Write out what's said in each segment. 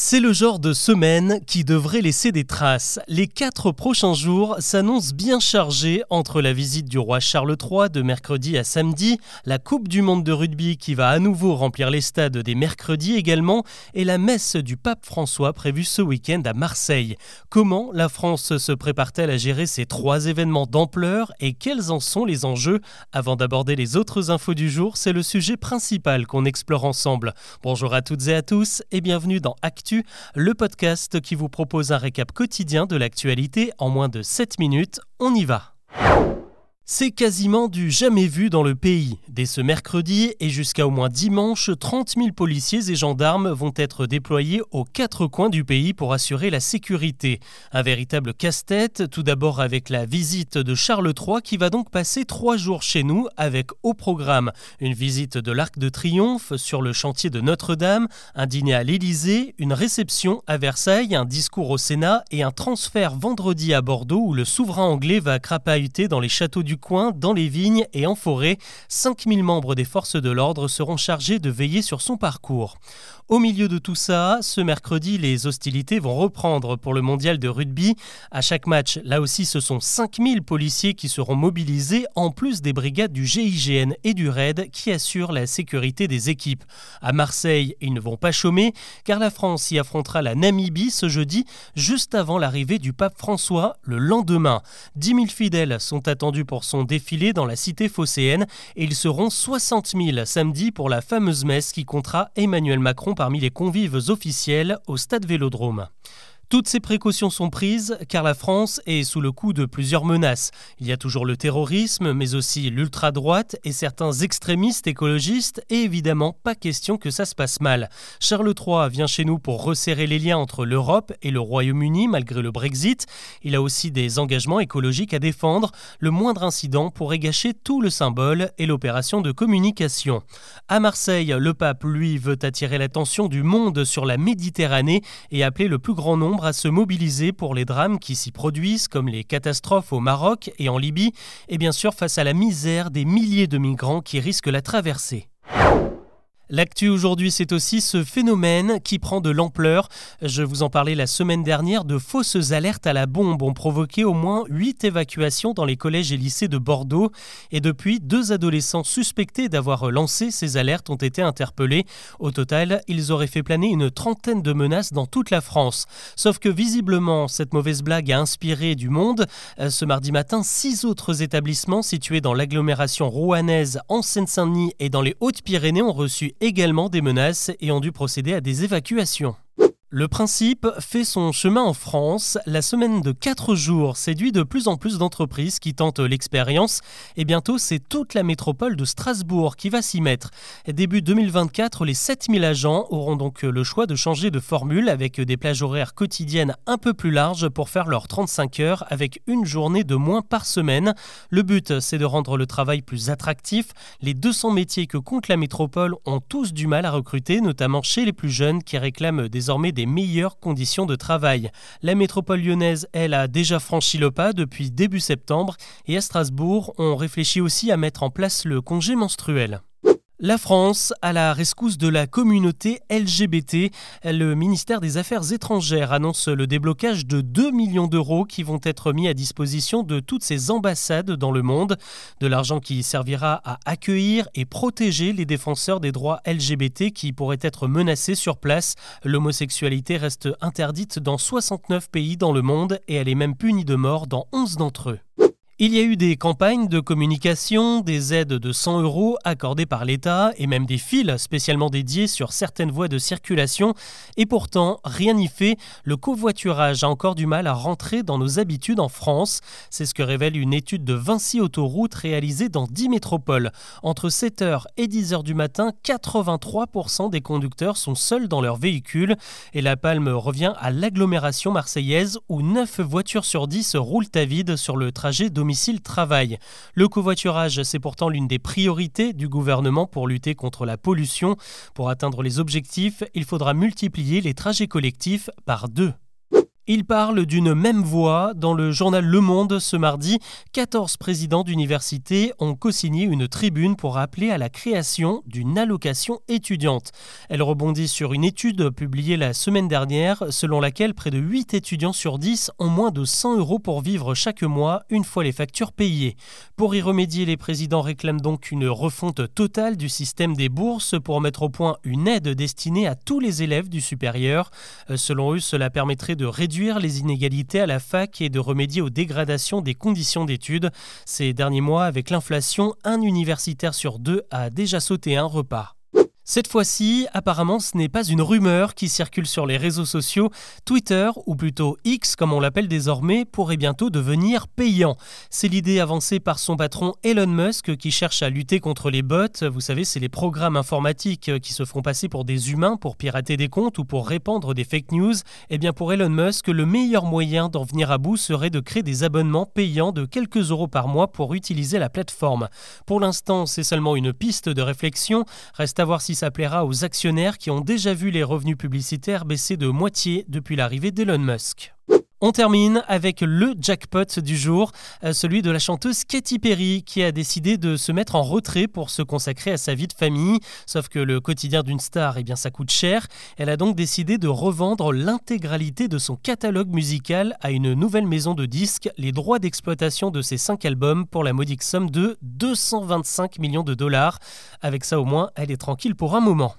C'est le genre de semaine qui devrait laisser des traces. Les quatre prochains jours s'annoncent bien chargés entre la visite du roi Charles III de mercredi à samedi, la Coupe du monde de rugby qui va à nouveau remplir les stades des mercredis également, et la messe du pape François prévue ce week-end à Marseille. Comment la France se prépare-t-elle à gérer ces trois événements d'ampleur et quels en sont les enjeux? Avant d'aborder les autres infos du jour, c'est le sujet principal qu'on explore ensemble. Bonjour à toutes et à tous et bienvenue dans Actu le podcast qui vous propose un récap quotidien de l'actualité en moins de 7 minutes. On y va. C'est quasiment du jamais vu dans le pays. Dès ce mercredi et jusqu'à au moins dimanche, 30 000 policiers et gendarmes vont être déployés aux quatre coins du pays pour assurer la sécurité. Un véritable casse-tête, tout d'abord avec la visite de Charles III qui va donc passer trois jours chez nous avec au programme une visite de l'Arc de Triomphe sur le chantier de Notre-Dame, un dîner à l'Élysée, une réception à Versailles, un discours au Sénat et un transfert vendredi à Bordeaux où le souverain anglais va crapahuter dans les châteaux du dans les vignes et en forêt. 5000 membres des forces de l'ordre seront chargés de veiller sur son parcours. Au milieu de tout ça, ce mercredi, les hostilités vont reprendre pour le mondial de rugby. À chaque match, là aussi, ce sont 5000 policiers qui seront mobilisés, en plus des brigades du GIGN et du RAID qui assurent la sécurité des équipes. À Marseille, ils ne vont pas chômer, car la France y affrontera la Namibie ce jeudi, juste avant l'arrivée du pape François, le lendemain. 10 000 fidèles sont attendus pour son défilé dans la cité phocéenne, et ils seront 60 000 samedi pour la fameuse messe qui comptera Emmanuel Macron parmi les convives officiels au stade Vélodrome. Toutes ces précautions sont prises car la France est sous le coup de plusieurs menaces. Il y a toujours le terrorisme, mais aussi l'ultra-droite et certains extrémistes écologistes, et évidemment pas question que ça se passe mal. Charles III vient chez nous pour resserrer les liens entre l'Europe et le Royaume-Uni malgré le Brexit. Il a aussi des engagements écologiques à défendre. Le moindre incident pourrait gâcher tout le symbole et l'opération de communication. À Marseille, le pape, lui, veut attirer l'attention du monde sur la Méditerranée et appeler le plus grand nombre à se mobiliser pour les drames qui s'y produisent, comme les catastrophes au Maroc et en Libye, et bien sûr face à la misère des milliers de migrants qui risquent la traversée. L'actu aujourd'hui, c'est aussi ce phénomène qui prend de l'ampleur. Je vous en parlais la semaine dernière, de fausses alertes à la bombe ont provoqué au moins 8 évacuations dans les collèges et lycées de Bordeaux. Et depuis, deux adolescents suspectés d'avoir lancé ces alertes ont été interpellés. Au total, ils auraient fait planer une trentaine de menaces dans toute la France. Sauf que visiblement, cette mauvaise blague a inspiré du monde. Ce mardi matin, six autres établissements situés dans l'agglomération rouennaise, en Seine-Saint-Denis et dans les Hautes-Pyrénées ont reçu également des menaces et ont dû procéder à des évacuations. Le principe fait son chemin en France. La semaine de 4 jours séduit de plus en plus d'entreprises qui tentent l'expérience et bientôt c'est toute la métropole de Strasbourg qui va s'y mettre. Début 2024, les 7000 agents auront donc le choix de changer de formule avec des plages horaires quotidiennes un peu plus larges pour faire leurs 35 heures avec une journée de moins par semaine. Le but c'est de rendre le travail plus attractif. Les 200 métiers que compte la métropole ont tous du mal à recruter, notamment chez les plus jeunes qui réclament désormais des meilleures conditions de travail. La métropole lyonnaise, elle, a déjà franchi le pas depuis début septembre et à Strasbourg, on réfléchit aussi à mettre en place le congé menstruel. La France à la rescousse de la communauté LGBT. Le ministère des Affaires étrangères annonce le déblocage de 2 millions d'euros qui vont être mis à disposition de toutes ces ambassades dans le monde. De l'argent qui servira à accueillir et protéger les défenseurs des droits LGBT qui pourraient être menacés sur place. L'homosexualité reste interdite dans 69 pays dans le monde et elle est même punie de mort dans 11 d'entre eux. Il y a eu des campagnes de communication, des aides de 100 euros accordées par l'État et même des fils spécialement dédiés sur certaines voies de circulation. Et pourtant, rien n'y fait. Le covoiturage a encore du mal à rentrer dans nos habitudes en France. C'est ce que révèle une étude de Vinci Autoroute réalisée dans 10 métropoles. Entre 7h et 10h du matin, 83% des conducteurs sont seuls dans leur véhicule. Et la palme revient à l'agglomération marseillaise où 9 voitures sur 10 roulent à vide sur le trajet domicile domicile-travail. Le covoiturage, c'est pourtant l'une des priorités du gouvernement pour lutter contre la pollution. Pour atteindre les objectifs, il faudra multiplier les trajets collectifs par deux. Il parle d'une même voix. Dans le journal Le Monde ce mardi, 14 présidents d'universités ont co-signé une tribune pour appeler à la création d'une allocation étudiante. Elle rebondit sur une étude publiée la semaine dernière selon laquelle près de 8 étudiants sur 10 ont moins de 100 euros pour vivre chaque mois une fois les factures payées. Pour y remédier, les présidents réclament donc une refonte totale du système des bourses pour mettre au point une aide destinée à tous les élèves du supérieur. Euh, selon eux, cela permettrait de réduire les inégalités à la fac et de remédier aux dégradations des conditions d'études. Ces derniers mois, avec l'inflation, un universitaire sur deux a déjà sauté un repas. Cette fois-ci, apparemment, ce n'est pas une rumeur qui circule sur les réseaux sociaux. Twitter, ou plutôt X comme on l'appelle désormais, pourrait bientôt devenir payant. C'est l'idée avancée par son patron Elon Musk qui cherche à lutter contre les bots. Vous savez, c'est les programmes informatiques qui se font passer pour des humains pour pirater des comptes ou pour répandre des fake news. Eh bien, pour Elon Musk, le meilleur moyen d'en venir à bout serait de créer des abonnements payants de quelques euros par mois pour utiliser la plateforme. Pour l'instant, c'est seulement une piste de réflexion. Reste à voir si ça plaira aux actionnaires qui ont déjà vu les revenus publicitaires baisser de moitié depuis l'arrivée d'Elon Musk. On termine avec le jackpot du jour, euh, celui de la chanteuse Katy Perry qui a décidé de se mettre en retrait pour se consacrer à sa vie de famille. Sauf que le quotidien d'une star, eh bien, ça coûte cher. Elle a donc décidé de revendre l'intégralité de son catalogue musical à une nouvelle maison de disques, les droits d'exploitation de ses cinq albums pour la modique somme de 225 millions de dollars. Avec ça au moins, elle est tranquille pour un moment.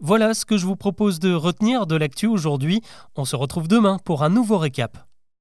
Voilà ce que je vous propose de retenir de l'actu aujourd'hui. On se retrouve demain pour un nouveau récap.